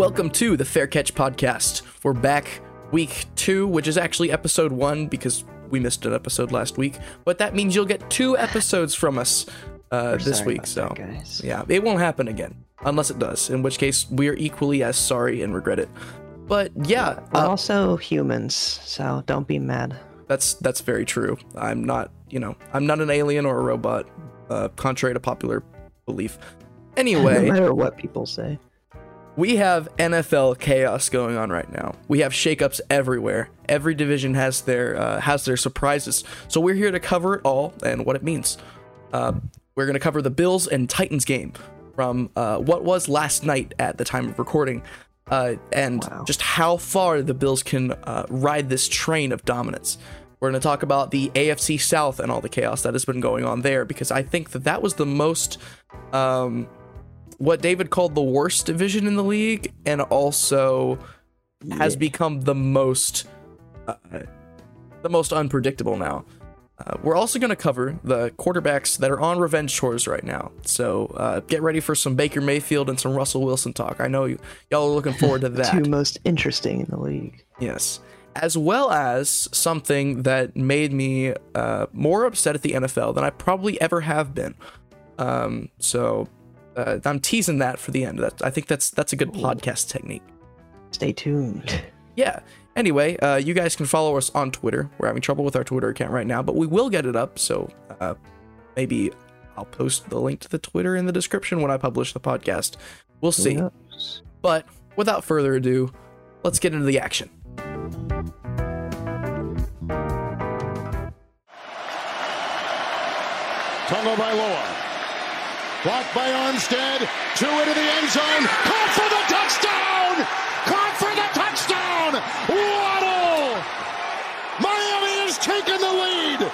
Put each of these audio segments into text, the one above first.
Welcome to the Fair Catch Podcast. We're back week two, which is actually episode one because we missed an episode last week. But that means you'll get two episodes from us uh, this week. So that, guys. yeah, it won't happen again unless it does. In which case, we are equally as sorry and regret it. But yeah, We're uh, also humans, so don't be mad. that's that's very true. I'm not, you know, I'm not an alien or a robot, uh, contrary to popular belief. Anyway, no matter what people say. We have NFL chaos going on right now. We have shakeups everywhere. Every division has their uh, has their surprises. So we're here to cover it all and what it means. Uh, we're going to cover the Bills and Titans game from uh, what was last night at the time of recording, uh, and Wow. just how far the Bills can uh, ride this train of dominance. We're going to talk about the AFC South and all the chaos that has been going on there because I think that that was the most um, what David called the worst division in the league, and also has become the most uh, the most unpredictable now. Uh, we're also going to cover the quarterbacks that are on revenge tours right now. So uh, get ready for some Baker Mayfield and some Russell Wilson talk. I know you, y'all are looking forward to that. Two most interesting in the league. Yes. As well as something that made me uh, more upset at the NFL than I probably ever have been. Um, so uh, I'm teasing that for the end. That I think that's that's a good podcast technique. Stay tuned. Yeah. Anyway, uh, you guys can follow us on Twitter. We're having trouble with our Twitter account right now, but we will get it up. So uh, maybe I'll post the link to the Twitter in the description when I publish the podcast. We'll see. Who? But without further ado, let's get into the action. Tungo by Loa. Blocked by Armstead. Two into the end zone. Caught for the touchdown! Caught for the touchdown! Waddle! Miami has taken the lead!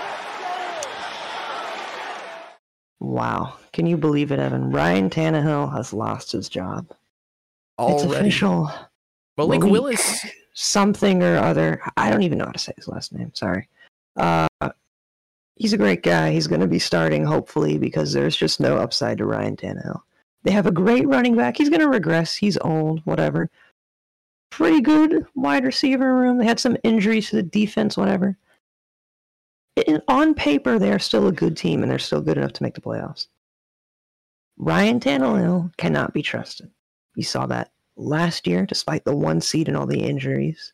Wow. Can you believe it, Evan? Ryan Tannehill has lost his job. It's official. Malik Malik Willis. Something or other. I don't even know how to say his last name. Sorry. Uh, he's a great guy. He's going to be starting, hopefully, because there's just no upside to Ryan Tannehill. They have a great running back. He's going to regress. He's old, whatever. Pretty good wide receiver room. They had some injuries to the defense, whatever. In, on paper, they're still a good team, and they're still good enough to make the playoffs. Ryan Tannehill cannot be trusted. You saw that last year, despite the one seed and all the injuries.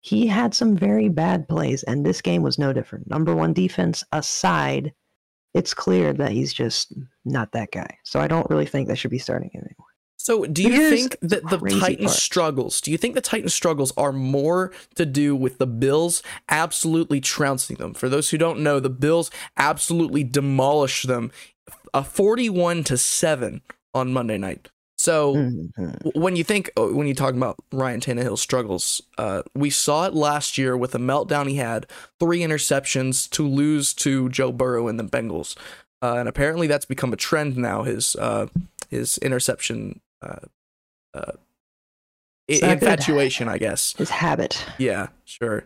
He had some very bad plays, and this game was no different. Number one defense aside, it's clear that he's just not that guy. So I don't really think they should be starting him anymore. So, do you Here's think that the Titans' struggles? Do you think the Titans' struggles are more to do with the Bills absolutely trouncing them? For those who don't know, the Bills absolutely demolished them, a forty-one to seven on Monday night. So, Mhm. when you think oh, when you talk about Ryan Tannehill's struggles, uh, we saw it last year with the meltdown he had, three interceptions to lose to Joe Burrow and the Bengals, uh, and apparently that's become a trend now. His uh, his interception uh, uh, It's i- not good. infatuation, I guess. His habit. Yeah, sure.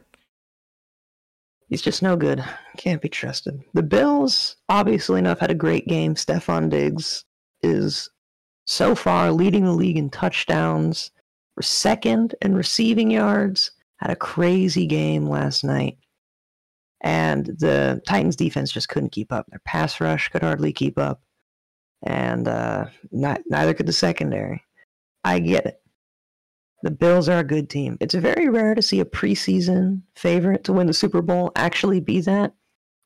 He's just no good. Can't be trusted. The Bills, obviously enough, had a great game. Stefon Diggs is so far leading the league in touchdowns. Second in receiving yards. Had a crazy game last night. And the Titans defense just couldn't keep up. Their pass rush could hardly keep up. And uh, not, neither could the secondary. I get it. The Bills are a good team. It's very rare to see a preseason favorite to win the Super Bowl actually be that,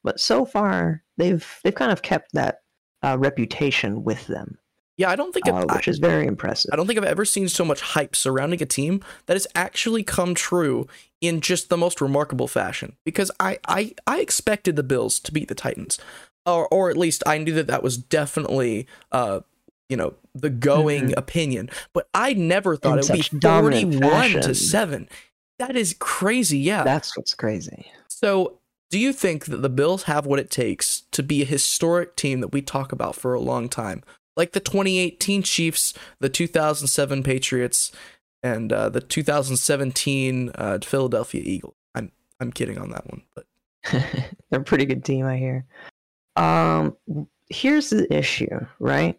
but so far they've they've kind of kept that uh, reputation with them, Yeah, I don't think uh, I, which is very impressive. I don't think I've ever seen so much hype surrounding a team that has actually come true in just the most remarkable fashion. Because I I, I expected the Bills to beat the Titans, or or at least I knew that that was definitely uh you know the going opinion. But I never thought In it would be forty-one to seven. That is crazy. Yeah. That's what's crazy. So, do you think that the Bills have what it takes to be a historic team that we talk about for a long time? Like the 2018 Chiefs, the 2007 Patriots, and uh, the 2017 uh, Philadelphia Eagles. I'm I'm kidding on that one, but They're a pretty good team, I hear. Um, here's the issue, right?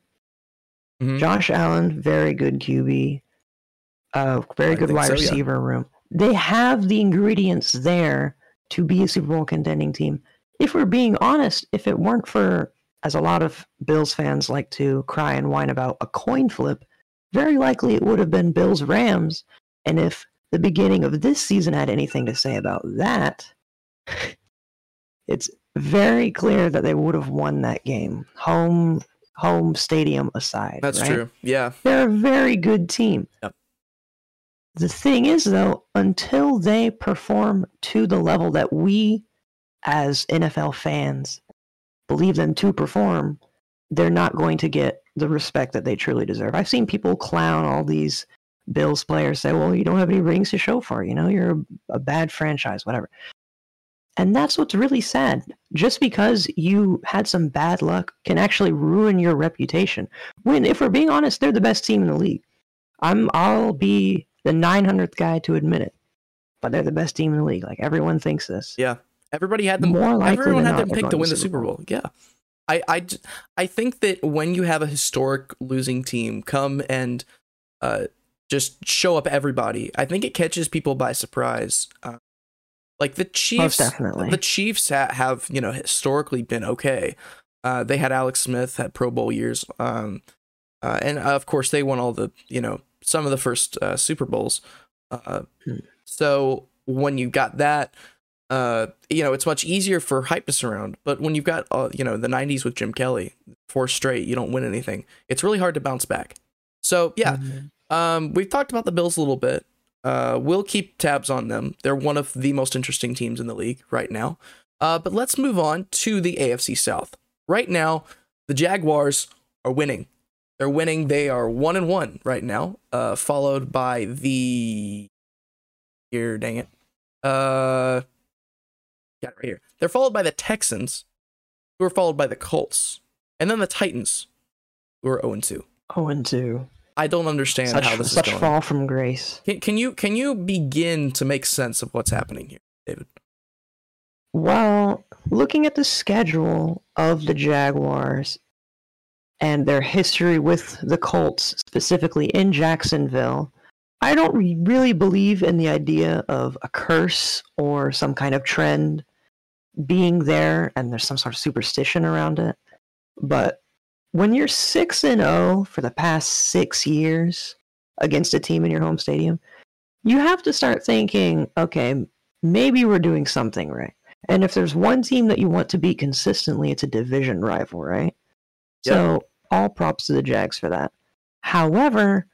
Mhm. Josh Allen, very good QB. a very I good wide so, yeah. receiver room. They have the ingredients there to be a Super Bowl contending team. If we're being honest, if it weren't for, as a lot of Bills fans like to cry and whine about, a coin flip, very likely it would have been Bills Rams. And if the beginning of this season had anything to say about that, it's very clear that they would have won that game. Home home stadium aside. That's right? true. Yeah. They're a very good team. Yep. The thing is, though, until they perform to the level that we, as NFL fans, believe them to perform, they're not going to get the respect that they truly deserve. I've seen people clown all these Bills players, say, well, you don't have any rings to show for. You know, you're a, a bad franchise, whatever. And that's what's really sad. Just because you had some bad luck can actually ruin your reputation. When, if we're being honest, they're the best team in the league. I'm, I'll be the 900th guy to admit it, but they're the best team in the league. Like everyone thinks this. Yeah. Everybody had them. More likely everyone had them picked to win the Super Super Bowl. Yeah. I, I, I think that when you have a historic losing team come and uh, just show up everybody, I think it catches people by surprise. Uh, like the Chiefs, definitely. the Chiefs ha- have you know historically been okay. Uh, they had Alex Smith, had Pro Bowl years, um, uh, and of course they won all the you know some of the first uh, Super Bowls. Uh, Hmm. So when you got that, uh, you know it's much easier for hype to surround. But when you've got uh, you know the '90s with Jim Kelly, four straight, you don't win anything. It's really hard to bounce back. So yeah, Mhm. um, we've talked about the Bills a little bit. Uh, we'll keep tabs on them. They're one of the most interesting teams in the league right now. Uh, but let's move on to the AFC South. Right now, the Jaguars are winning. They're winning. They are one and one right now. Uh, followed by the here, dang it. Uh, got it right here. They're followed by the Texans, who are followed by the Colts, and then the Titans, who are zero and two. Oh, and two. I don't understand Such, how this such is going. fall from grace. Can, can you can you begin to make sense of what's happening here, David? Well, looking at the schedule of the Jaguars and their history with the Colts, specifically in Jacksonville, I don't really believe in the idea of a curse or some kind of trend being there and there's some sort of superstition around it. But when you're 6 and 0 for the past 6 years against a team in your home stadium, you have to start thinking, okay, maybe we're doing something right. And if there's one team that you want to beat consistently, it's a division rival, right? Yep. So all props to the Jags for that. However,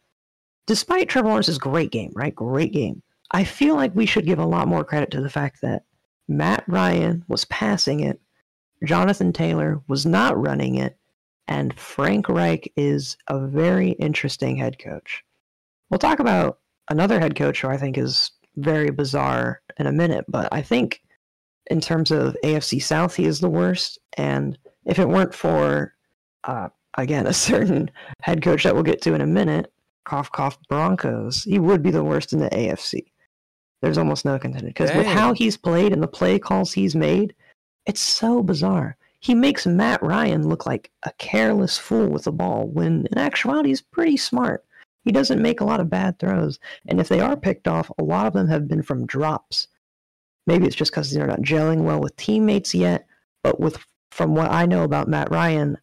despite Trevor Lawrence's great game, right? Great game. I feel like we should give a lot more credit to the fact that Matt Ryan was passing it, Jonathan Taylor was not running it, and Frank Reich is a very interesting head coach. We'll talk about another head coach who I think is very bizarre in a minute, but I think in terms of AFC South, he is the worst. And if it weren't for, uh, again, a certain head coach that we'll get to in a minute, cough, cough, Broncos, he would be the worst in the AFC. There's almost no contender. Because with how he's played and the play calls he's made, it's so bizarre. He makes Matt Ryan look like a careless fool with the ball when in actuality he's pretty smart. He doesn't make a lot of bad throws. And if they are picked off, a lot of them have been from drops. Maybe it's just because they're not gelling well with teammates yet. But with from what I know about Matt Ryan,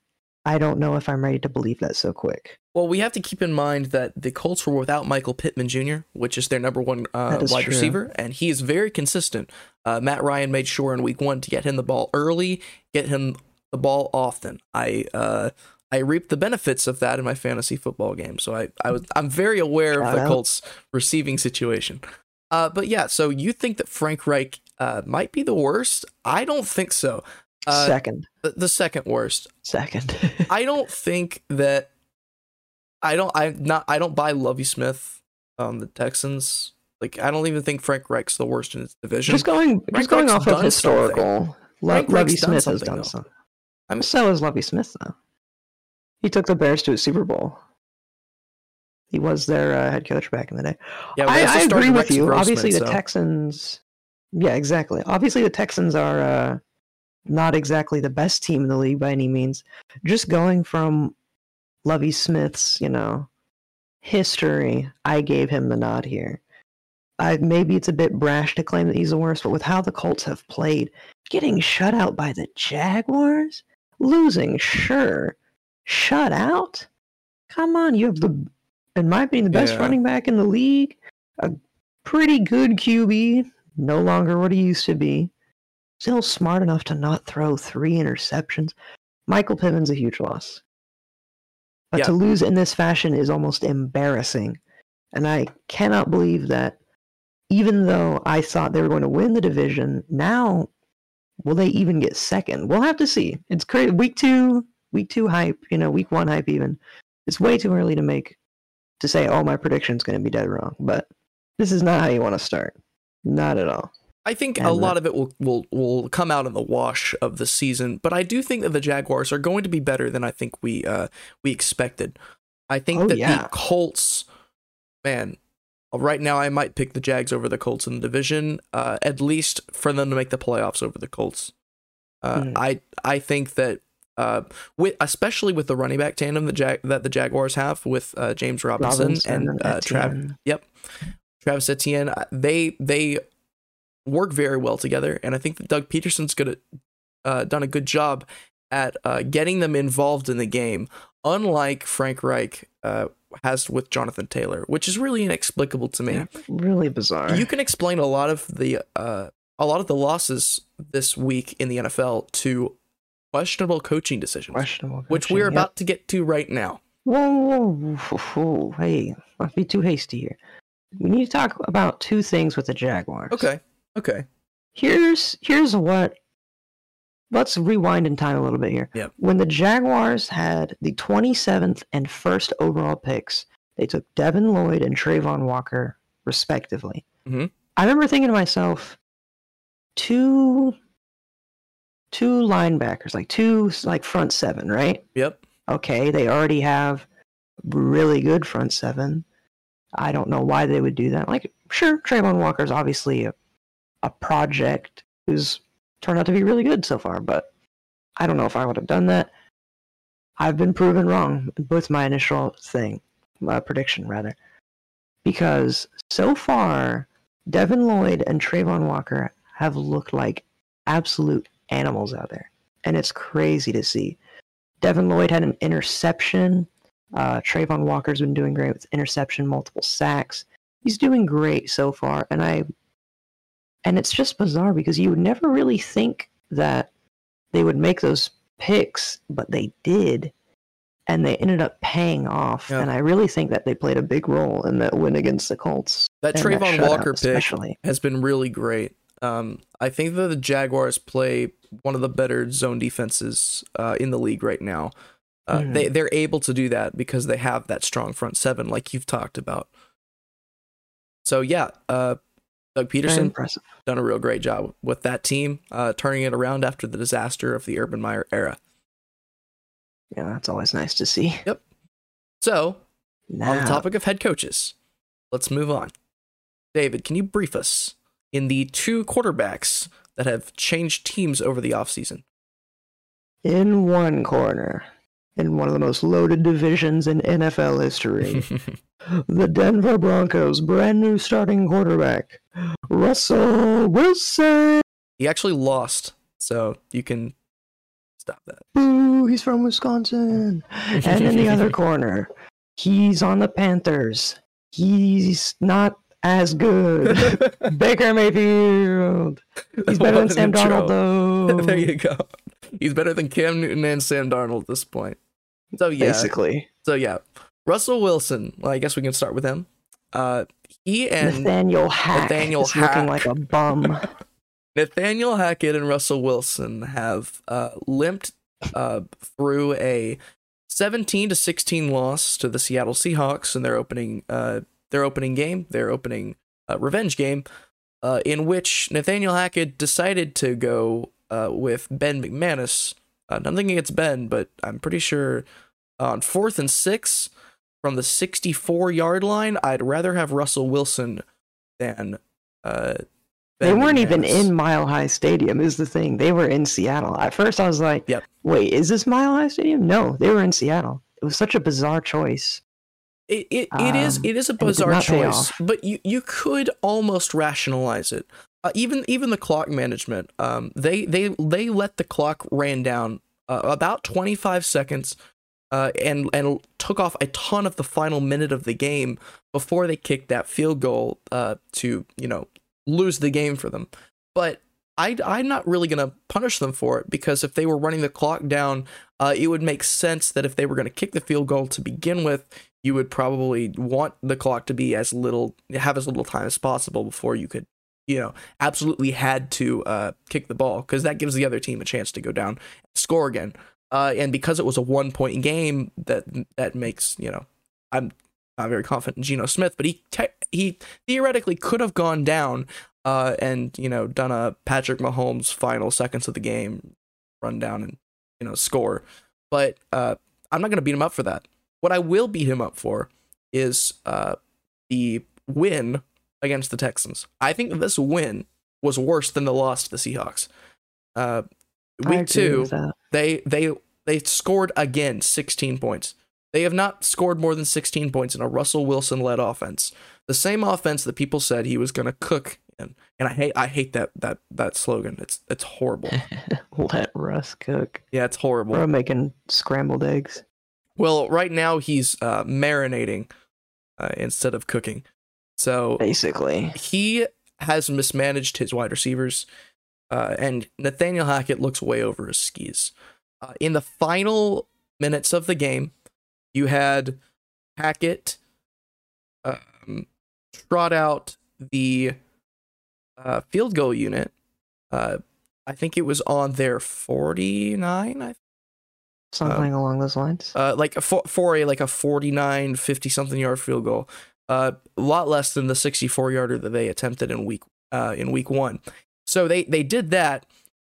I don't know if I'm ready to believe that so quick. Well, we have to keep in mind that the Colts were without Michael Pittman Jr., which is their number one uh, wide true. receiver, and he is very consistent. Uh, Matt Ryan made sure in Week One to get him the ball early, get him the ball often. I uh, I reaped the benefits of that in my fantasy football game, so I, I was I'm very aware of the out. Colts receiving situation. Uh, but yeah, so you think that Frank Reich uh, might be the worst? I don't think so. Uh, second, the, the second worst. second. I don't think that I don't I not I don't buy Lovie Smith um the Texans. Like I don't even think Frank Reich's the worst in his division. just going, Frank just going Reich's off of historical. Lo- Lovie Smith has done though. something. I mean- so has Lovie Smith though. He took the Bears to a Super Bowl. He was their uh, head coach back in the day. yeah, I, I agree with Rex you. Grossman, Obviously, the so- Texans. Yeah, exactly. Obviously, the Texans are uh, not exactly the best team in the league by any means. Just going from Lovie Smith's, you know, history, I gave him the nod here. I, maybe it's a bit brash to claim that he's the worst, but with how the Colts have played, getting shut out by the Jaguars, losing, sure, shut out. Come on, you have the, in my opinion, the best Yeah. running back in the league, a pretty good QB, no longer what he used to be. Still smart enough to not throw three interceptions. Michael Pittman's a huge loss. But Yeah. to lose in this fashion is almost embarrassing. And I cannot believe that even though I thought they were going to win the division, now will they even get second? We'll have to see. It's crazy. Week two, week two hype, you know, week one hype even. It's way too early to make to say, oh, my prediction's going to be dead wrong. But this is not how you want to start. Not at all. I think And a lot of it will, will will come out in the wash of the season, but I do think that the Jaguars are going to be better than I think we uh we expected. I think Oh, that yeah. the Colts, man, right now I might pick the Jags over the Colts in the division, uh, at least for them to make the playoffs over the Colts. Uh, Hmm. I I think that uh, with especially with the running back tandem that Jag- that the Jaguars have with uh, James Robinson, Robinson and uh, Trav Yep. Travis Etienne, uh, they they work very well together, and I think that Doug Pederson's gonna uh, done a good job at uh, getting them involved in the game, unlike Frank Reich uh, has with Jonathan Taylor, which is really inexplicable to me. Yeah, really bizarre. You can explain a lot of the uh, a lot of the losses this week in the NFL to questionable coaching decisions, questionable. which we're yep. about to get to right now. Whoa, whoa, whoa, whoa, hey, not be too hasty here. We need to talk about two things with the Jaguars. Okay. Okay. Here's here's what. Let's rewind in time a little bit here. Yep. When the Jaguars had the 27th and first overall picks, they took Devin Lloyd and Travon Walker respectively. Mhm. I remember thinking to myself, two two linebackers, like two like front seven, right? Yep. okay, they already have really good front seven. I don't know why they would do that. Like, sure, Travon Walker's obviously a, a project who's turned out to be really good so far, but I don't know if I would have done that. I've been proven wrong with my initial thing, uh, prediction rather, because so far, Devin Lloyd and Travon Walker have looked like absolute animals out there, and it's crazy to see. Devin Lloyd had an interception. Uh, Travon Walker's been doing great with interception, multiple sacks. He's doing great so far, and I, and it's just bizarre because you would never really think that they would make those picks, but they did, and they ended up paying off. Yeah. And I really think that they played a big role in that win against the Colts. That Travon shutout Walker pick especially. has been really great. Um, I think that the Jaguars play one of the better zone defenses uh, in the league right now. Uh, Mhm. They they're able to do that because they have that strong front seven, like you've talked about. So yeah, uh, Doug Pederson done a real great job with that team, uh, turning it around after the disaster of the Urban Meyer era. Yeah, that's always nice to see. Yep. So on the topic of head coaches, let's move on. David, can you brief us in the two quarterbacks that have changed teams over the offseason? in one corner, in one of the most loaded divisions in NFL history, the Denver Broncos' brand new starting quarterback, Russell Wilson. he actually lost, so you can stop that. Boo, he's from Wisconsin. And in the other corner, he's on the Panthers. He's not as good. Baker Mayfield. He's better than What Sam. Darnold, though. there you go. He's better than Cam Newton and Sam Darnold at this point. So yeah, Basically. so yeah, Russell Wilson. Well, I guess we can start with him. Uh, he and Nathaniel Hack Nathaniel is looking like a bum. Nathaniel Hackett and Russell Wilson have uh, limped uh, through a 17 to 16 loss to the Seattle Seahawks in their opening uh, their opening game, their opening uh, revenge game, uh, in which Nathaniel Hackett decided to go uh, with Ben McManus. Uh, nothing against Ben, but I'm pretty sure on fourth and six from the 64 yard line, I'd rather have Russell Wilson than. Uh, They weren't even in Mile High Stadium, is the thing. They were in Seattle. At first, I was like, Yep. wait, is this Mile High Stadium? No, they were in Seattle. It was such a bizarre choice. It, it, it is Um, it is a and it did bizarre choice, but you, you could almost rationalize it. Uh, even even the clock management, um, they they they let the clock ran down uh, about 25 seconds, uh, and and took off a ton of the final minute of the game before they kicked that field goal uh, to you know lose the game for them. But I I'm not really gonna punish them for it because if they were running the clock down, uh, it would make sense that if they were gonna kick the field goal to begin with, you would probably want the clock to be as little have as little time as possible before you could you know absolutely had to uh, kick the ball because that gives the other team a chance to go down score again. Uh, and because it was a one point game that that makes you know i'm not very confident in Geno Smith but he te- he theoretically could have gone down uh, and you know done a Patrick Mahomes final seconds of the game run down and you know score. But uh, I'm not going to beat him up for that. What I will beat him up for is uh, the win against the Texans. I think this win was worse than the loss to the Seahawks. Uh, week two, they they they scored again 16 points. They have not scored more than 16 points in a Russell Wilson led offense. The same offense that people said he was going to cook in. And I hate I hate that that that slogan. It's it's horrible. Let Russ cook. yeah, it's horrible. We're making scrambled eggs. Well, right now he's uh, marinating uh, instead of cooking. So Basically. he has mismanaged his wide receivers, uh, and Nathaniel Hackett looks way over his skis. Uh, in the final minutes of the game, you had Hackett um, trot out the uh, field goal unit. Uh, I think it was on their 49, I Something along those lines. uh, like a for, for a like a 49 50 something yard field goal uh, a lot less than the 64 yarder that they attempted in week uh, in week one. So they they did that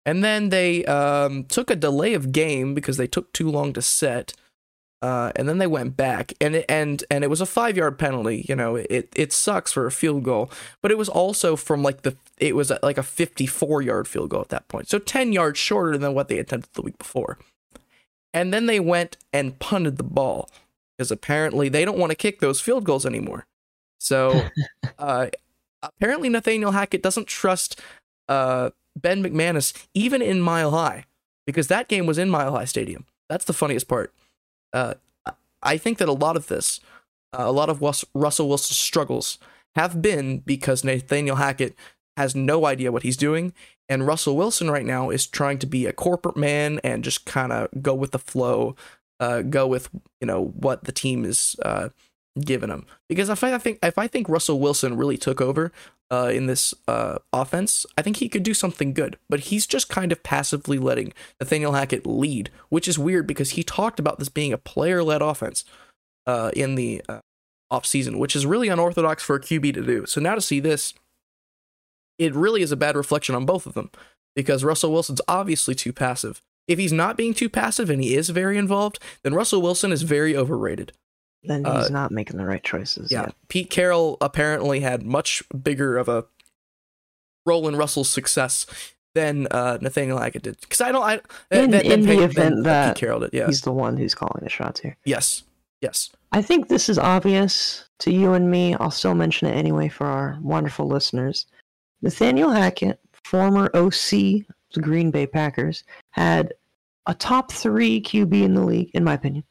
and then they um, took a delay of game because they took too long to set uh, and then they went back. And it, and and it was a five yard penalty you know it it sucks for a field goal but it was also from like the it was like a 54 yard field goal at that point. So 10 yards shorter than what they attempted the week before. And then they went and punted the ball because apparently they don't want to kick those field goals anymore. So uh, apparently Nathaniel Hackett doesn't trust uh, Ben McManus even in Mile High because that game was in Mile High Stadium. That's the funniest part. Uh, I think that a lot of this, uh, a lot of Wus- Russell Wilson's struggles have been because Nathaniel Hackett has no idea what he's doing and Russell Wilson right now is trying to be a corporate man and just kind of go with the flow, uh, go with you know what the team is uh, giving him. Because if I think if I think Russell Wilson really took over uh, in this uh, offense, I think he could do something good. But he's just kind of passively letting Nathaniel Hackett lead, which is weird because he talked about this being a player-led offense uh, in the uh, offseason, which is really unorthodox for a QB to do. So now to see this it really is a bad reflection on both of them because Russell Wilson's obviously too passive. If he's not being too passive and he is very involved, then Russell Wilson is very overrated. Then uh, he's not making the right choices. Yeah. yet. Pete Carroll apparently had much bigger of a role in Russell's success than uh, Nathaniel Hackett did. Because I don't. I, In- in the than event that Pete Carroll did. Yeah. He's the one who's calling the shots here. Yes. Yes. I think this is obvious to you and me. I'll still mention it anyway for our wonderful listeners. Nathaniel Hackett, former OC the Green Bay Packers, had a top three QB in the league, in my opinion,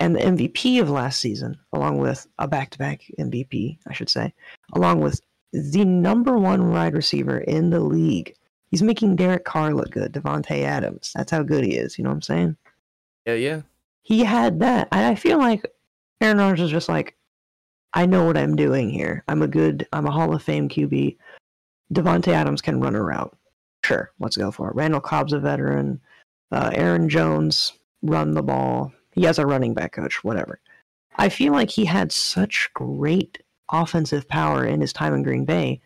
and the MVP of last season, along with a back to back MVP, I should say, along with the number one wide receiver in the league. He's making Derek Carr look good, Davante Adams. That's how good he is. You know what I'm saying? Yeah. Yeah. he had that. And I feel like Aaron Rodgers was just like, I know what I'm doing here. I'm a good, I'm a Hall of Fame QB. Davante Adams can run a route. Sure, let's go for it. Randall Cobb's a veteran. Uh, Aaron Jones run the ball. He has a running back coach, whatever. I feel like he had such great offensive power in his time in Green Bay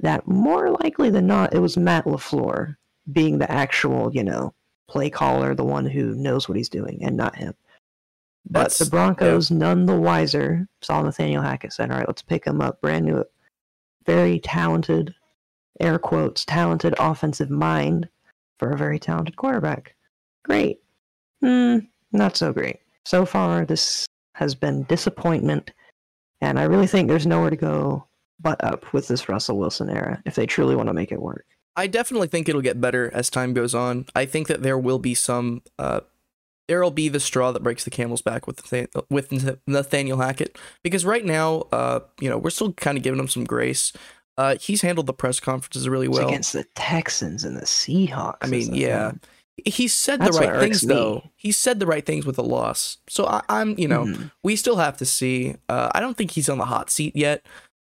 that more likely than not, it was Matt LaFleur being the actual, you know, play caller, the one who knows what he's doing, and not him. But That's- the Broncos, none the wiser, saw Nathaniel Hackett said, "All right, let's pick him up. Brand new, very talented, air quotes, talented offensive mind for a very talented quarterback. Great. Hmm, not so great. So far, this has been disappointment, and I really think there's nowhere to go but up with this Russell Wilson era if they truly want to make it work. I definitely think it'll get better as time goes on. I think that there will be some uh there'll be the straw that breaks the camel's back with with Nathaniel Hackett because right now uh you know, we're still kind of giving him some grace. Uh he's handled the press conferences really It's well. against the Texans and the Seahawks. I mean, yeah. He said the That's what right things though. He said the right things with a loss. So I, I'm, you know, Mhm. we still have to see. Uh, I don't think he's on the hot seat yet,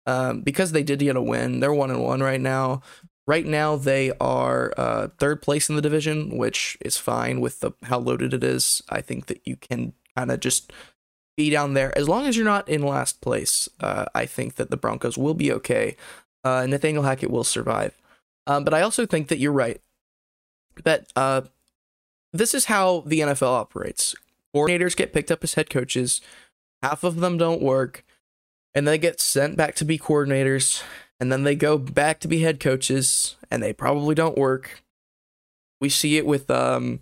um, because they did get a win. They're one and one right now. Right now they are uh, third place in the division, which is fine with the how loaded it is. I think that you can kind of just be down there as long as you're not in last place. Uh, I think that the Broncos will be okay. Uh, Nathaniel Hackett will survive. Um, but I also think that you're right that uh, this is how the NFL operates. Coordinators get picked up as head coaches, half of them don't work, and they get sent back to be coordinators, and then they go back to be head coaches, and they probably don't work. We see it with um,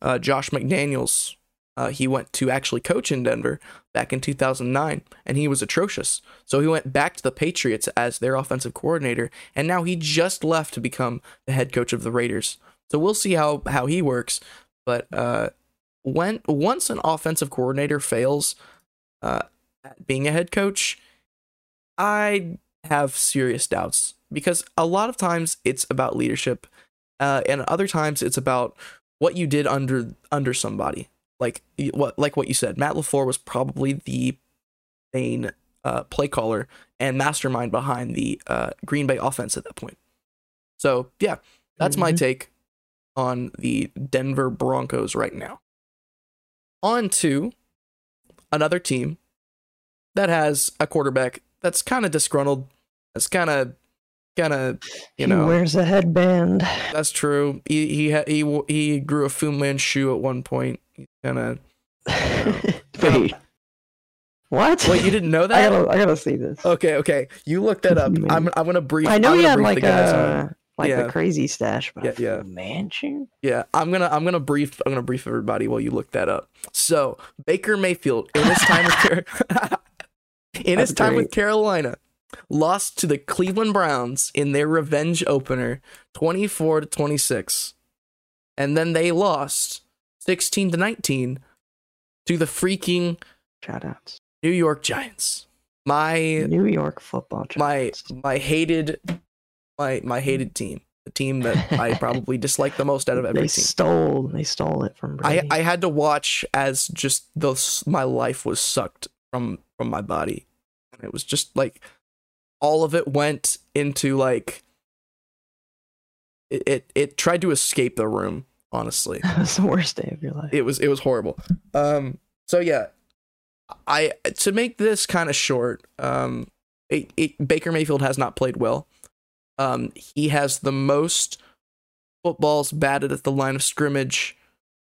uh, Josh McDaniels. Uh, he went to actually coach in Denver back in 2009, and he was atrocious. So he went back to the Patriots as their offensive coordinator, and now he just left to become the head coach of the Raiders. So we'll see how how he works. But uh, when once an offensive coordinator fails uh, at being a head coach, I have serious doubts because a lot of times it's about leadership, uh, and other times it's about what you did under under somebody. Like what like what you said, Matt LaFleur was probably the main uh, play caller and mastermind behind the uh, Green Bay offense at that point. So yeah, that's my Mhm. take on the Denver Broncos right now. On to another team that has a quarterback that's kind of disgruntled. That's kind of, kind of, you he know, wears a headband. that's true. He he ha- he he grew a Fu Manchu at one point. He's kind of. Wait, um, what? Wait, you didn't know I that? gotta, I gotta see this. Okay, okay. You look that up. I'm I'm gonna brief. I know he had like the guys a like Yeah. a crazy stash, but Yeah, yeah. Mansion. Yeah, I'm gonna I'm gonna brief I'm gonna brief everybody while you look that up. So Baker Mayfield in his time with in his That's time with. Carolina lost to the Cleveland Browns in their revenge opener, 24 to 26, and then they lost 16 to 19 to the freaking shoutouts. New York Giants. My New York football. my Giants. my hated my my hated team, the team that I probably dislike the most out of every they team. stole. They stole it from I, Brady. I had to watch as just those my life was sucked from from my body and it was just like all of it went into like it it, it tried to escape the room honestly. That was the worst day of your life. it was it was horrible. Um so yeah i to make this kind of short um it, it, baker mayfield has not played well. Um he has the most footballs batted at the line of scrimmage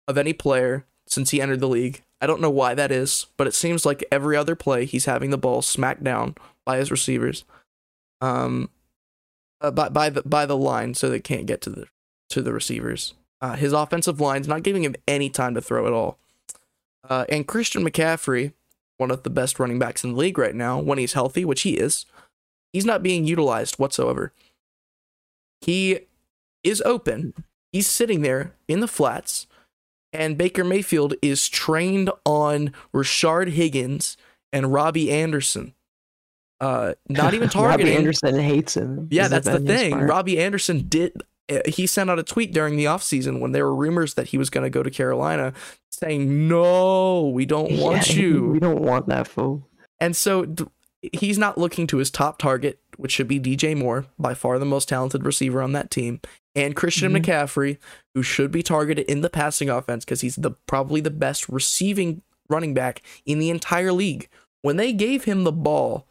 of any player since he entered the league. I don't know why that is but it seems like every other play he's having the ball smacked down by his receivers um uh, by by the by the line so they can't get to the to the receivers uh, his offensive line's not giving him any time to throw at all. Uh, and Christian McCaffrey, one of the best running backs in the league right now, when he's healthy, which he is, he's not being utilized whatsoever. He is open. He's sitting there in the flats, and Baker Mayfield is trained on Rashard Higgins and Robbie Anderson. Uh, not even targeting. Robbie Anderson hates him. Yeah, that's the thing. part? Robbie Anderson did. uh, He sent out a tweet during the offseason when there were rumors that he was going to go to Carolina, saying, "No, we don't want Yeah, you." We don't want that fool. And so d- he's not looking to his top target, which should be DJ Moore, by far the most talented receiver on that team, and Christian Mhm. McCaffrey, who should be targeted in the passing offense because he's the probably the best receiving running back in the entire league. When they gave him the ball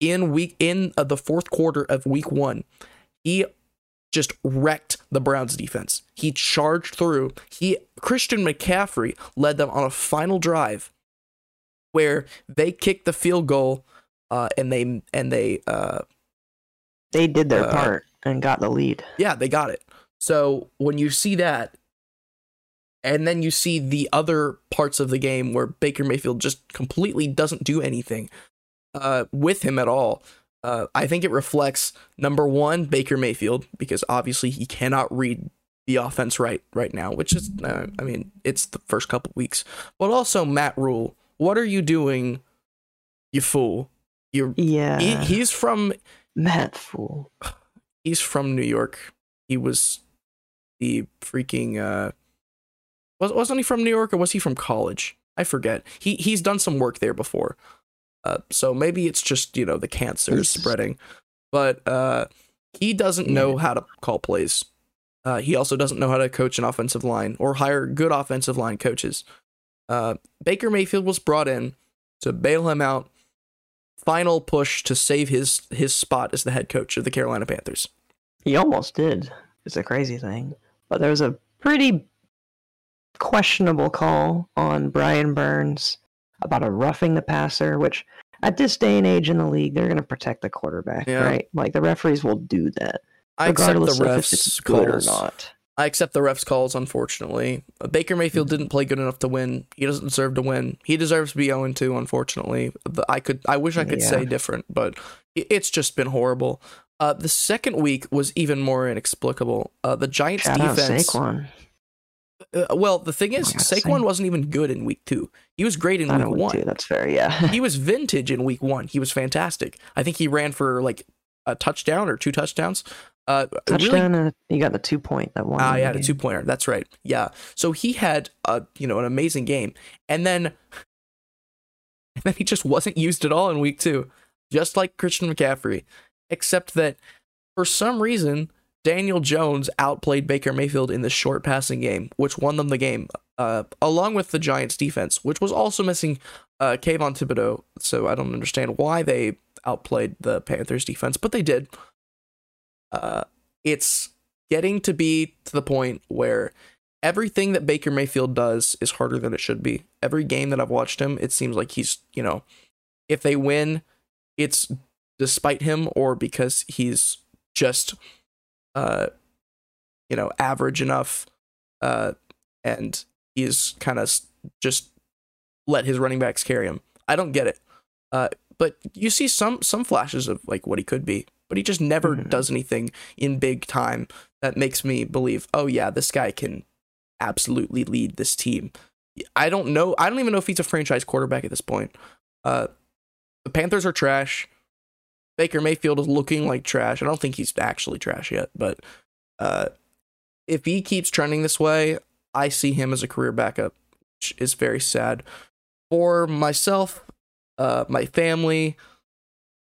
in week in uh, the fourth quarter of week 1, he just wrecked the Browns defense. He charged through. He Christian McCaffrey led them on a final drive where they kicked the field goal uh, and they and they uh, They did their Uh, part and got the lead. yeah they got it. So when you see that and then you see the other parts of the game where Baker Mayfield just completely doesn't do anything uh, with him at all. Uh, I think it reflects number one Baker Mayfield because obviously he cannot read the offense right right now, which is uh, I mean it's the first couple weeks, but also Matt Rhule. What are you doing, you fool? You're Yeah. he, he's from Matt Fool. he's from New York. He was the freaking uh was wasn't he from New York or was he from college? I forget. He he's done some work there before. Uh so maybe it's just, you know, the cancer is spreading. But uh he doesn't know how to call plays. Uh he also doesn't know how to coach an offensive line or hire good offensive line coaches. Uh Baker Mayfield was brought in to bail him out. Final push to save his his spot as the head coach of the Carolina Panthers. He almost did. It's a crazy thing. But there was a pretty questionable call on Brian Burns about a roughing the passer, which at this day and age in the league, they're going to protect the quarterback, Yeah. right? Like the referees will do that, I accept the regardless of if it's refs good or not. I accept the refs calls. Unfortunately, Uh, Baker Mayfield didn't play good enough to win. He doesn't deserve to win. He deserves to be 0 2. Unfortunately, I could. I wish I could Yeah. say different, but it's just been horrible. Uh, the second week was even more inexplicable. Uh, the Giants Shout out defense. Saquon. Uh, well, the thing is, Saquon wasn't even good in week two. He was great in week know one. too. That's fair. Yeah. he was vintage in week one. He was fantastic. I think he ran for like a touchdown or two touchdowns. Uh, really Touchdown and he got the two point that one. Ah, yeah, the two pointer. That's right. Yeah. So he had a you know an amazing game, and then and then he just wasn't used at all in week two, just like Christian McCaffrey, except that for some reason Daniel Jones outplayed Baker Mayfield in the short passing game, which won them the game, uh, along with the Giants defense, which was also missing uh, Kayvon Thibodeaux. So I don't understand why they outplayed the Panthers defense, but they did. Uh, it's getting to be to the point where everything that Baker Mayfield does is harder than it should be. Every game that I've watched him, it seems like he's, you know, if they win, it's despite him or because he's just uh you know, average enough uh and he's kind of just let his running backs carry him. I don't get it. Uh but you see some some flashes of like what he could be, but he just never Mhm. does anything in big time that makes me believe, oh yeah, this guy can absolutely lead this team. I don't know. I don't even know if he's a franchise quarterback at this point. Uh, the Panthers are trash. Baker Mayfield is looking like trash. I don't think he's actually trash yet, but uh, if he keeps trending this way, I see him as a career backup, which is very sad for myself, uh, my family,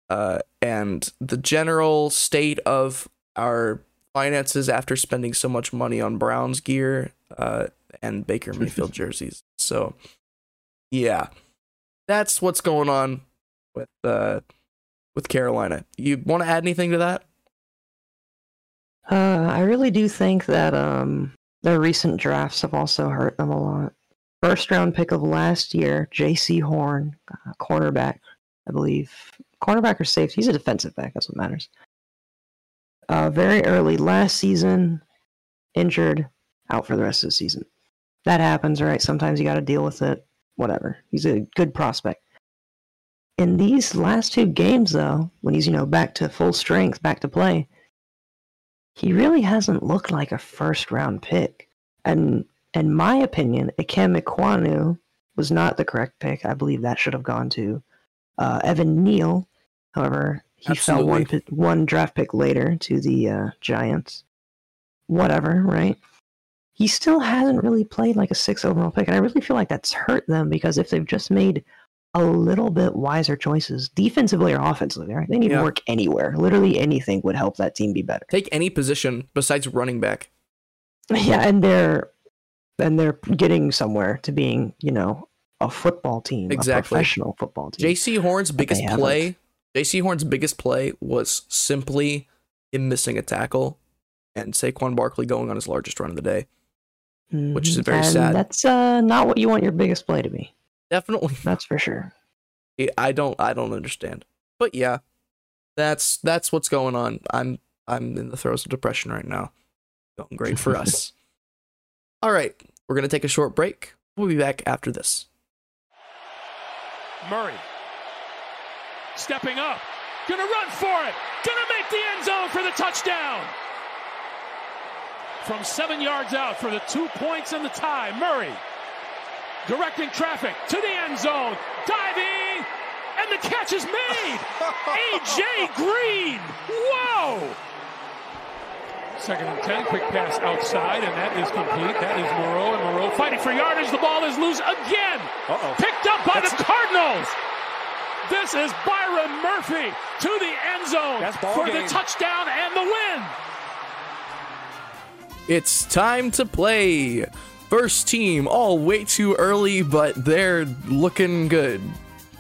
uh, and the general state of our finances after spending so much money on Browns gear uh, and Baker Mayfield jerseys. So, yeah, that's what's going on with uh, with Carolina. You want to add anything to that? Uh, I really do think that um their recent drafts have also hurt them a lot. First round pick of last year, Jaycee Horn, uh, cornerback, I believe. Cornerback or safety? He's a defensive back. That's what matters. Uh, very early last season, injured, out for the rest of the season. That happens, right? Sometimes you got to deal with it. Whatever. He's a good prospect. In these last two games, though, when he's you know back to full strength, back to play, he really hasn't looked like a first round pick. And in my opinion, Ikem Ekwonu was not the correct pick. I believe that should have gone to uh, Evan Neal. However, he fell one one draft pick later to the uh, Giants. Whatever, right? He still hasn't really played like a six overall pick, and I really feel like that's hurt them because if they've just made a little bit wiser choices, defensively or offensively, right? They need Yeah. to work anywhere. Literally anything would help that team be better. Take any position besides running back. Yeah, and they're and they're getting somewhere to being, you know, a football team, a Exactly. professional football team. Jaycee Horn's biggest play, Jaycee Horn's biggest play was simply him missing a tackle and Saquon Barkley going on his largest run of the day. which is Mhm. very and sad. That's uh, not what you want your biggest play to be. Definitely That's for sure. I don't I don't understand. But yeah, that's that's what's going on. I'm I'm in the throes of depression right now. Going great for us. All right. We're going to take a short break. We'll be back after this. Murray stepping up, gonna run for it, gonna make the end zone for the touchdown. From seven yards out for the two points and the tie, Murray directing traffic to the end zone, diving, and the catch is made. AJ Green, whoa! Second and 10, quick pass outside, and that is complete. That is Moreau, and Moreau fighting for yardage. The ball is loose again. Uh-oh. Picked up by That's- the Cardinals. This is Byron Murphy to the end zone That's ball for the touchdown and the win. It's time to play. First team, all way too early, but they're looking good.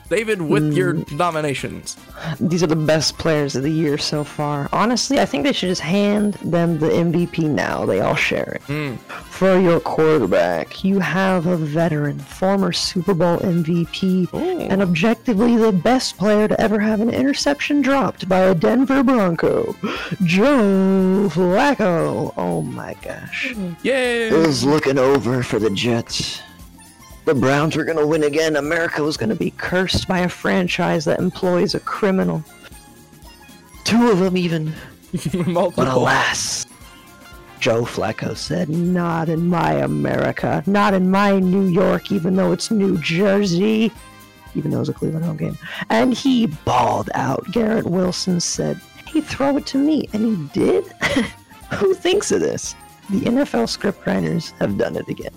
David, with your mm. nominations. These are the best players of the year so far. Honestly, I think they should just hand them the MVP now. They all share it. Hmm. For your quarterback, you have a veteran, former Super Bowl MVP, and objectively the best player to ever have an interception dropped by a Denver Bronco, Joe Flacco. Oh my gosh. Yay! It was looking over for the Jets. The Browns were going to win again. America was going to be cursed by a franchise that employs a criminal. Two of them, even. But alas, Joe Flacco said, Not in my America. Not in my New York, even though it's New Jersey. Even though it was a Cleveland home game. And he bawled out. Garrett Wilson said, Hey, throw it to me. And he did? Who thinks of this? The NFL scriptwriters have done it again.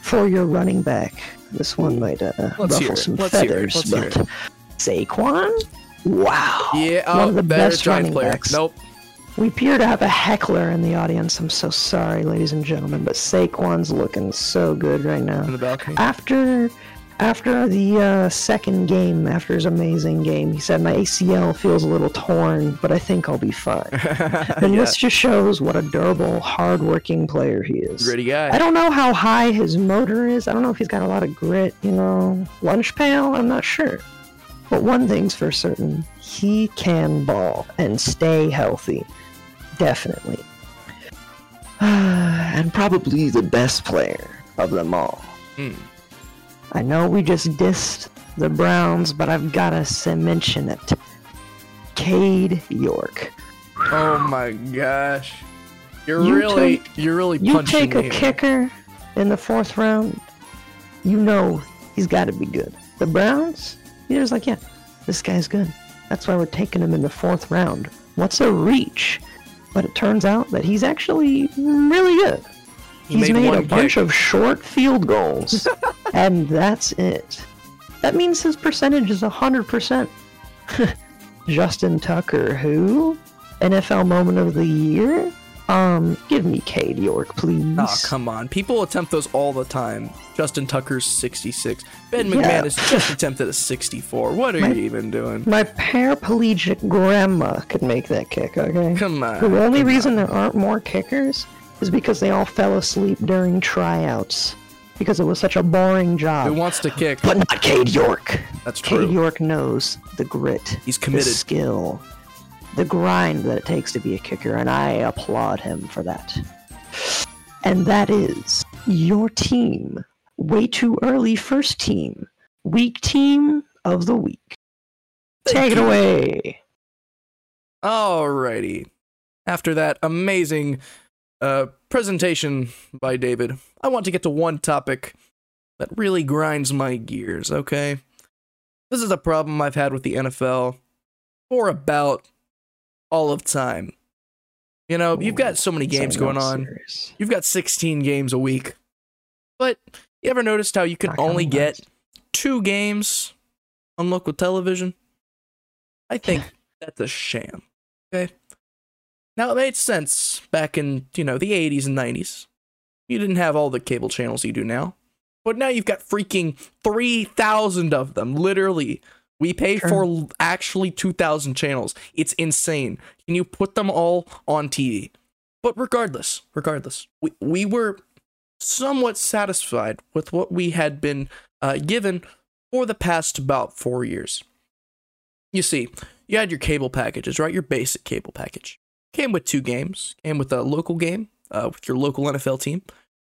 For your running back, this one might uh, ruffle some Let's feathers, but Saquon? Wow. Yeah, one oh, of the best running player. backs. Nope. We appear to have a heckler in the audience. I'm so sorry, ladies and gentlemen, but Saquon's looking so good right now. In the balcony. After after the uh, second game, after his amazing game, he said, My ACL feels a little torn, but I think I'll be fine. and Yeah. this just shows what a durable, hardworking player he is. Gritty guy. I don't know how high his motor is. I don't know if he's got a lot of grit, you know. Lunch pail? I'm not sure. But one thing's for certain he can ball and stay healthy. Definitely. and probably the best player of them all. Hmm. I know we just dissed the Browns, but I've gotta mention it. Cade York. Oh my gosh. You're You really, take- you're really You take a me. kicker in the fourth round, you know he's got to be good. The Browns, you're just like, yeah, this guy's good. That's why we're taking him in the fourth round. What's a reach? But it turns out that he's actually really good. He He's made made, a one bunch of short field goals, and that's it. That means his percentage is 100%. Justin Tucker, who? NFL Moment of the Year? Um, give me Cade York, please. Oh, come on. People attempt those all the time. Justin Tucker's 66. Ben Yeah. McMahon just attempted a 64. What are My- you even doing? My paraplegic grandma could make that kick, okay? Come on. The only come reason there aren't more kickers is because they all fell asleep during tryouts. Because it was such a boring job. Who wants to kick? But not Cade York. That's true. Cade York knows the grit, He's the committed. skill, the grind that it takes to be a kicker, and I applaud him for that. And that is your team. Way too early first team. Weak team of the week. Take it you. away. Alrighty. After that amazing uh, presentation by David, I want to get to one topic that really grinds my gears, okay? This is a problem I've had with the NFL for about all of time. You know, you've got so many games going on. serious. You've got 16 games a week. But you ever noticed how you can Not only get two games on local television? I think that's a sham. Okay. Now it made sense back in, you know, the 80s and 90s. You didn't have all the cable channels you do now. But now you've got freaking 3,000 of them, literally. We pay Sure. for actually 2,000 channels. It's insane. Can you put them all on TV? But regardless, regardless, we, we were somewhat satisfied with what we had been uh, given for the past about four years. You see, you had your cable packages, right? Your basic cable package came with two games. Came with a local game uh, with your local NFL team.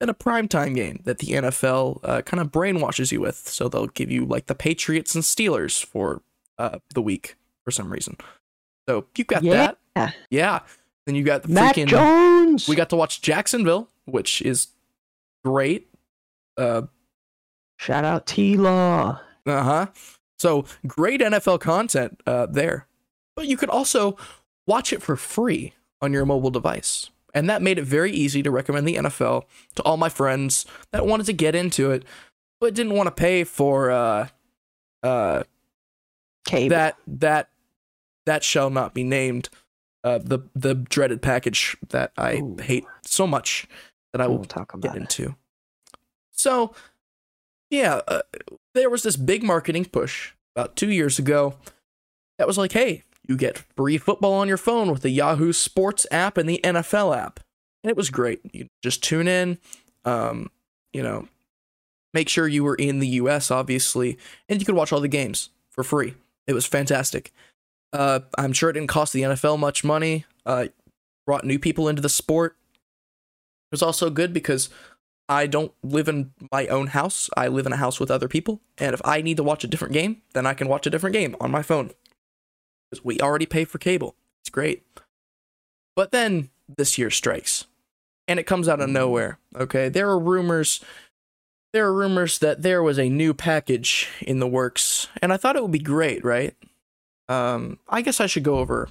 and a primetime game that the NFL uh, kind of brainwashes you with. So they'll give you like the Patriots and Steelers for uh, the week for some reason. So you got Yeah. that. Yeah. Then you got the Matt freaking. Jones. We got to watch Jacksonville, which is great. Uh shout out T Law. Uh huh. So great NFL content uh, there, but you could also watch it for free on your mobile device, and that made it very easy to recommend the NFL to all my friends that wanted to get into it, but didn't want to pay for uh uh Cable. that that that shall not be named uh the the dreaded package that I Ooh. hate so much that I will we'll talk get about it. into. So, yeah, uh, there was this big marketing push about two years ago that was like, hey, you get free football on your phone with the Yahoo Sports app and the NFL app. And it was great. You just tune in, um, you know, make sure you were in the US, obviously, and you could watch all the games for free. It was fantastic. Uh, I'm sure it didn't cost the NFL much money. Uh, brought new people into the sport. It was also good because I don't live in my own house. I live in a house with other people. And if I need to watch a different game, then I can watch a different game on my phone. Because we already pay for cable. It's great. But then this year strikes. And it comes out of nowhere. Okay. There are rumors. There are rumors that there was a new package in the works. And I thought it would be great, right? Um, I guess I should go over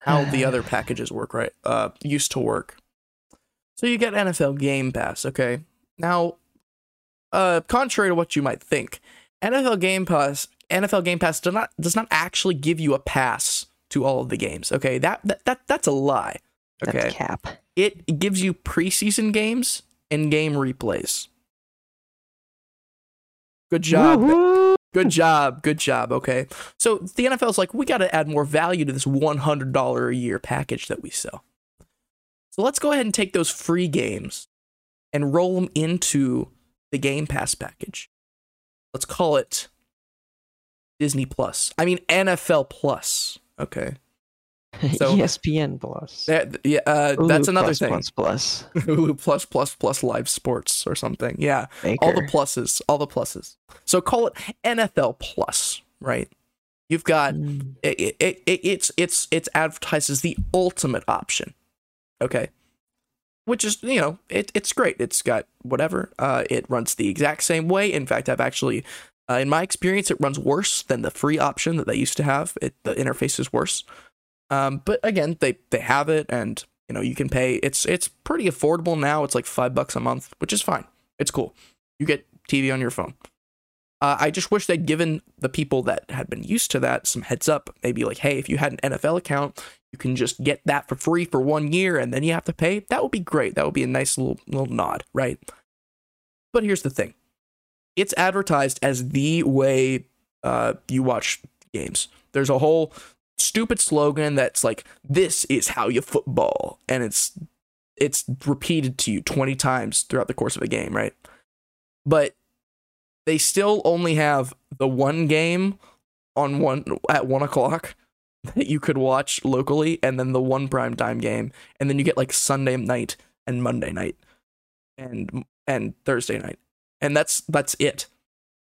how the other packages work, right? Uh, used to work. So you get NFL Game Pass, okay? Now, uh, contrary to what you might think, NFL Game Pass, NFL Game Pass does not does not actually give you a pass to all of the games. Okay, that that, that that's a lie. That's Okay, cap. it gives you preseason games and game replays. Good job. Woo-hoo. Good job. Good job. Okay. So the NFL's like, we got to add more value to this $100 a year package that we sell. So let's go ahead and take those free games and roll them into the Game Pass package. Let's call it Disney Plus. I mean, NFL Plus. Okay. So- ESPN Plus. That, yeah, uh, that's another plus, thing. Plus plus. Hulu Plus Plus Plus Live Sports or something. Yeah. Baker. all the pluses, all the pluses. So call it NFL Plus, right? You've got Mm. it, it, it, it's it's it's advertised as the ultimate option, okay? Which is you know it, it's great. It's got whatever. Uh, it runs the exact same way. In fact, I've actually, uh, in my experience, it runs worse than the free option that they used to have. It the interface is worse. Um, but again, they they have it, and you know you can pay. It's it's pretty affordable now. It's like five bucks a month, which is fine. It's cool. You get TV on your phone. Uh, I just wish they'd given the people that had been used to that some heads up. Maybe like, hey, if you had an NFL account, you can just get that for free for one year, and then you have to pay. That would be great. That would be a nice little little nod, right? But here's the thing: it's advertised as the way uh, you watch games. There's a whole stupid slogan that's like, "This is how you football," and it's it's repeated to you 20 times throughout the course of a game, right? But they still only have the one game on one at one o'clock that you could watch locally, and then the one prime time game, and then you get like Sunday night and Monday night, and and Thursday night, and that's that's it,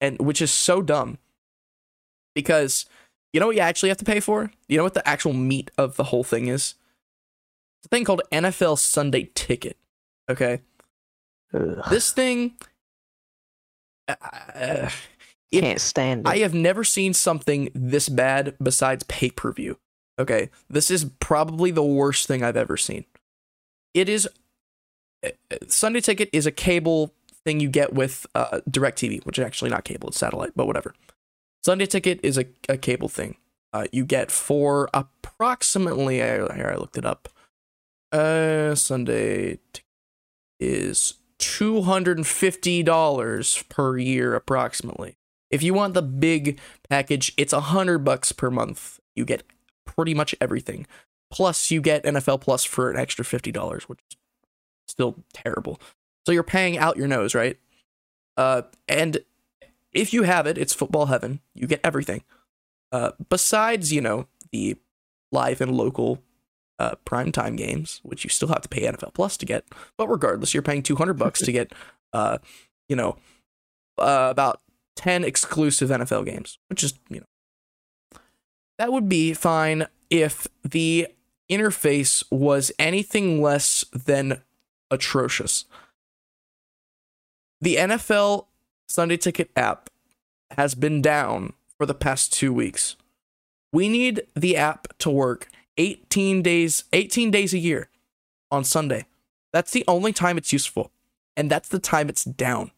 and which is so dumb, because you know what you actually have to pay for? You know what the actual meat of the whole thing is? It's a thing called NFL Sunday Ticket. Okay, Ugh. this thing. Uh, it- Can't stand it. I have never seen something this bad besides pay per view. Okay, this is probably the worst thing I've ever seen. It is uh, uh, Sunday Ticket is a cable thing you get with uh, DirecTV, which is actually not cable; it's satellite, but whatever. Sunday Ticket is a, a cable thing uh, you get for approximately. Here, I looked it up. Uh, Sunday is two hundred and fifty dollars per year, approximately. If you want the big package, it's a hundred bucks per month. You get pretty much everything. Plus, you get NFL Plus for an extra fifty dollars, which is still terrible. So you're paying out your nose, right? Uh, and if you have it, it's football heaven. You get everything. Uh, besides, you know, the live and local uh, primetime games, which you still have to pay NFL Plus to get. But regardless, you're paying 200 bucks to get, uh, you know, uh, about 10 exclusive NFL games, which is, you know, that would be fine if the interface was anything less than atrocious. The NFL Sunday Ticket app has been down for the past two weeks. We need the app to work 18 days 18 days a year on Sunday. That's the only time it's useful. And that's the time it's down.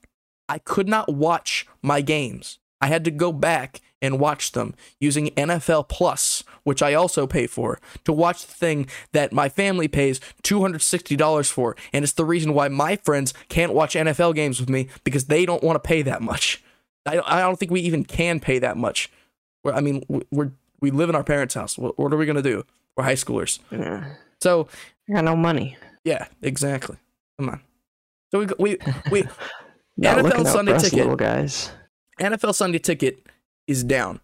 I could not watch my games. I had to go back and watch them using NFL Plus, which I also pay for, to watch the thing that my family pays $260 for. And it's the reason why my friends can't watch NFL games with me because they don't want to pay that much. I, I don't think we even can pay that much. We're, I mean, we're we live in our parents' house. What, what are we gonna do? We're high schoolers. Yeah. So I got no money. yeah, exactly. Come on. So we we we NFL Sunday ticket. guys. NFL Sunday Ticket is down,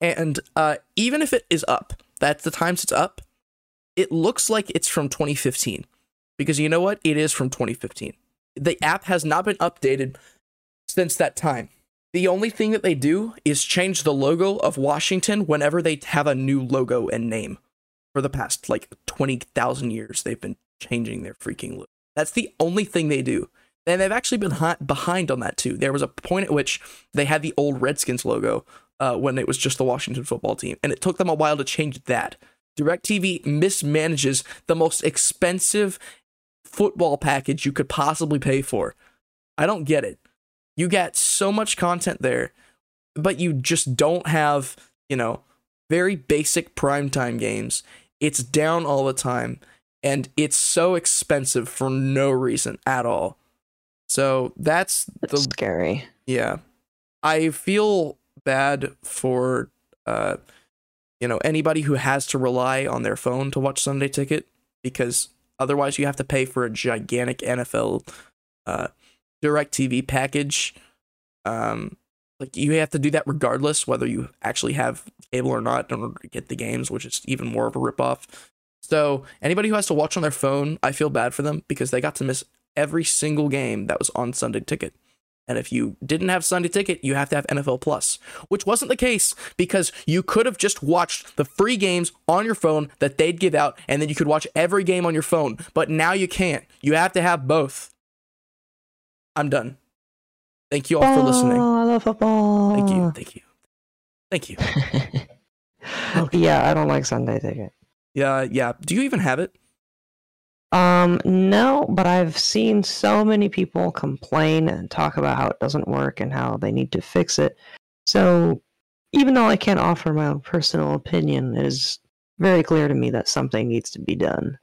and uh, even if it is up, that's the times it's up. It looks like it's from 2015, because you know what? It is from 2015. The app has not been updated since that time. The only thing that they do is change the logo of Washington whenever they have a new logo and name. For the past like 20,000 years, they've been changing their freaking logo. That's the only thing they do. And they've actually been behind on that too. There was a point at which they had the old Redskins logo uh, when it was just the Washington football team, and it took them a while to change that. DirecTV mismanages the most expensive football package you could possibly pay for. I don't get it. You get so much content there, but you just don't have, you know, very basic primetime games. It's down all the time, and it's so expensive for no reason at all. So that's It's the scary. yeah. I feel bad for uh you know anybody who has to rely on their phone to watch Sunday Ticket because otherwise you have to pay for a gigantic NFL uh DirecTV package. Um like you have to do that regardless whether you actually have cable or not in order to get the games, which is even more of a ripoff. So anybody who has to watch on their phone, I feel bad for them because they got to miss every single game that was on Sunday Ticket. And if you didn't have Sunday Ticket, you have to have NFL Plus, which wasn't the case because you could have just watched the free games on your phone that they'd give out, and then you could watch every game on your phone. But now you can't. You have to have both. I'm done. Thank you all for listening. Oh, I love football. Thank you. Thank you. Thank you. yeah, I don't like Sunday ticket. Yeah, yeah. Do you even have it? Um, no, but I've seen so many people complain and talk about how it doesn't work and how they need to fix it. So, even though I can't offer my own personal opinion, it is very clear to me that something needs to be done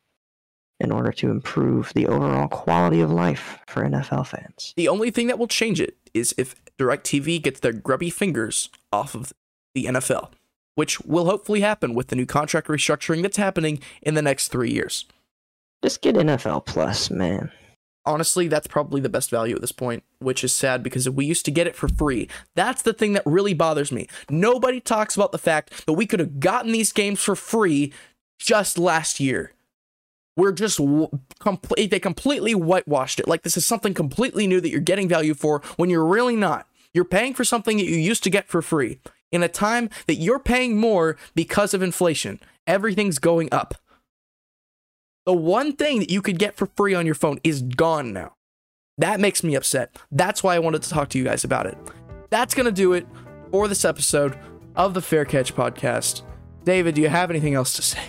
in order to improve the overall quality of life for NFL fans. The only thing that will change it is if DirecTV gets their grubby fingers off of the NFL, which will hopefully happen with the new contract restructuring that's happening in the next three years. Just get NFL Plus, man. Honestly, that's probably the best value at this point, which is sad because we used to get it for free. That's the thing that really bothers me. Nobody talks about the fact that we could have gotten these games for free just last year. We're just complete. They completely whitewashed it. Like this is something completely new that you're getting value for when you're really not. You're paying for something that you used to get for free in a time that you're paying more because of inflation. Everything's going up. The one thing that you could get for free on your phone is gone now. That makes me upset. That's why I wanted to talk to you guys about it. That's going to do it for this episode of the Fair Catch podcast. David, do you have anything else to say?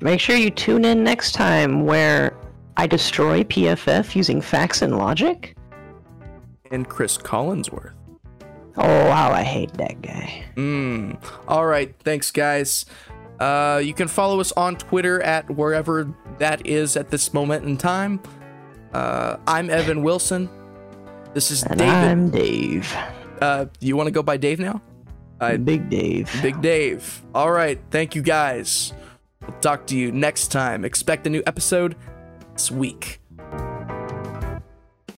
Make sure you tune in next time where I destroy PFF using facts and logic. And Cris Collinsworth. Oh, how I hate that guy. Mm. All right. Thanks, guys. Uh, you can follow us on Twitter at wherever that is at this moment in time. Uh, I'm Evan Wilson. This is And David. I'm Dave. Uh, you want to go by Dave now? I- Big Dave. Big Dave. All right. Thank you, guys. We'll talk to you next time. Expect a new episode this week.